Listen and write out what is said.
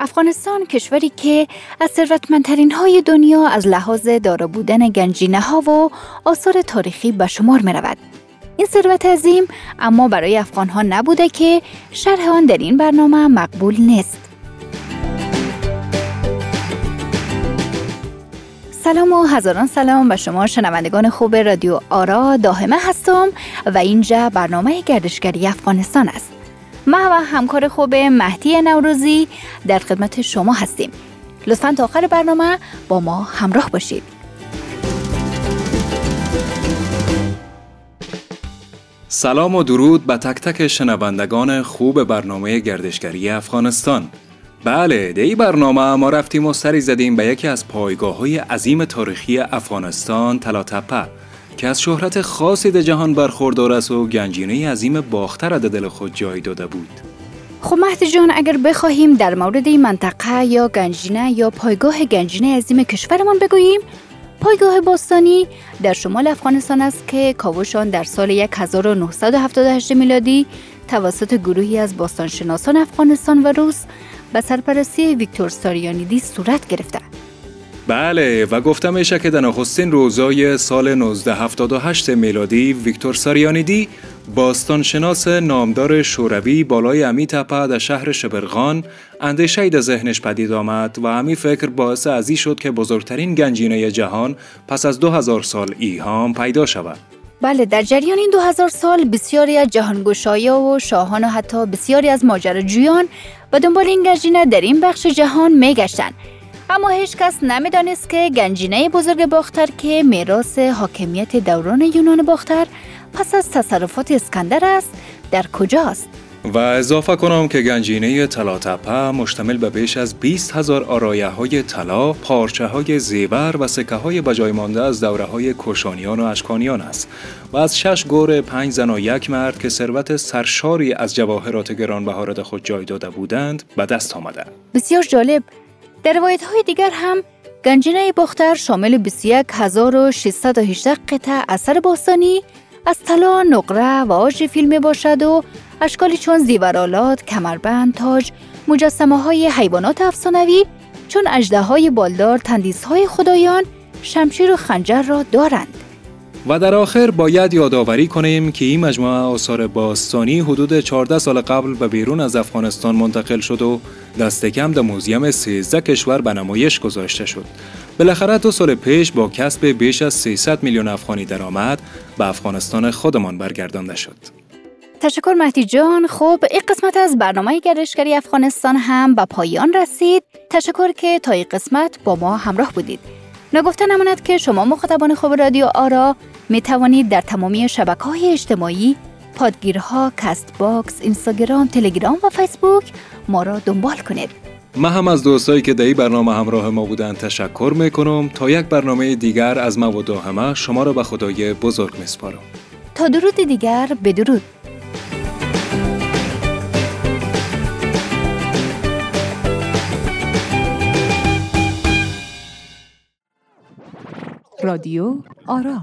افغانستان کشوری که از ثروتمندترین های دنیا از لحاظ دارا بودن گنجینه ها و آثار تاریخی به شمار می رود. این ثروت عظیم اما برای افغان ها نبوده که شرح آن در این برنامه مقبول نیست. سلام و هزاران سلام به شما شنوندگان خوب رادیو آرا داهمه هستم و اینجا برنامه گردشگری افغانستان است. ما و همکار خوب مهدی نوروزی در خدمت شما هستیم. لطفا تا آخر برنامه با ما همراه باشید. سلام و درود به تک تک شنوندگان خوب برنامه گردشگری افغانستان. بله این برنامه ما رفتیم و سری زدیم به یکی از پایگاه های عظیم تاریخی افغانستان تلاتپه که از شهرت خاصی در جهان برخوردار است و گنجینه عظیم باختر در دل خود جای داده بود. خب مهدی جان اگر بخواهیم در مورد این منطقه یا گنجینه یا پایگاه گنجینه عظیم کشورمان بگوییم پایگاه باستانی در شمال افغانستان است که کاوشان در سال 1978 میلادی توسط گروهی از باستانشناسان افغانستان و روس به سرپرستی ویکتور ساریانیدی صورت گرفته. بله و گفتم ایشه که در نخستین روزای سال 1978 میلادی ویکتور ساریانیدی باستانشناس نامدار شوروی بالای امی تپه در شهر شبرغان اندیشه در ذهنش پدید آمد و امی فکر باعث ازی شد که بزرگترین گنجینه جهان پس از 2000 سال ایهام پیدا شود. بله در جریان این 2000 سال بسیاری از جهانگشایا و شاهان و حتی بسیاری از ماجراجویان و دنبال این گنجینه در این بخش جهان میگشتند اما هیچ کس نمی‌دانست که گنجینه بزرگ باختر که میراث حاکمیت دوران یونان باختر پس از تصرفات اسکندر است در کجاست و اضافه کنم که گنجینه تلاتپه مشتمل به بیش از 20 هزار آرایه های طلا، پارچه های زیور و سکه های بجای مانده از دوره های کوشانیان و اشکانیان است و از شش گور پنج زن و یک مرد که ثروت سرشاری از جواهرات گرانبها خود جای داده بودند به دست آمده. بسیار جالب در روایت های دیگر هم گنجینه باختر شامل 21618 قطع اثر باستانی از طلا، نقره و آج فیلم باشد و اشکالی چون زیورالات، کمربند، تاج، مجسمه های حیوانات افسانوی چون اجده های بالدار تندیس های خدایان، شمشیر و خنجر را دارند. و در آخر باید یادآوری کنیم که این مجموعه آثار باستانی حدود 14 سال قبل به بیرون از افغانستان منتقل شد و دست کم در موزیم 13 کشور به نمایش گذاشته شد. بالاخره دو سال پیش با کسب بیش از 300 میلیون افغانی درآمد به افغانستان خودمان برگردانده شد. تشکر مهدی جان خب این قسمت از برنامه گردشگری افغانستان هم به پایان رسید تشکر که تا این قسمت با ما همراه بودید نگفته نماند که شما مخاطبان خوب رادیو آرا می توانید در تمامی شبکه های اجتماعی پادگیرها، Castbox، اینستاگرام، تلگرام و فیسبوک ما را دنبال کنید. من هم از دوستایی که در این برنامه همراه ما بودن تشکر می‌کنم تا یک برنامه دیگر از ما و همه شما را به خدای بزرگ میسپارم. تا درود دیگر بدرود. رادیو آرا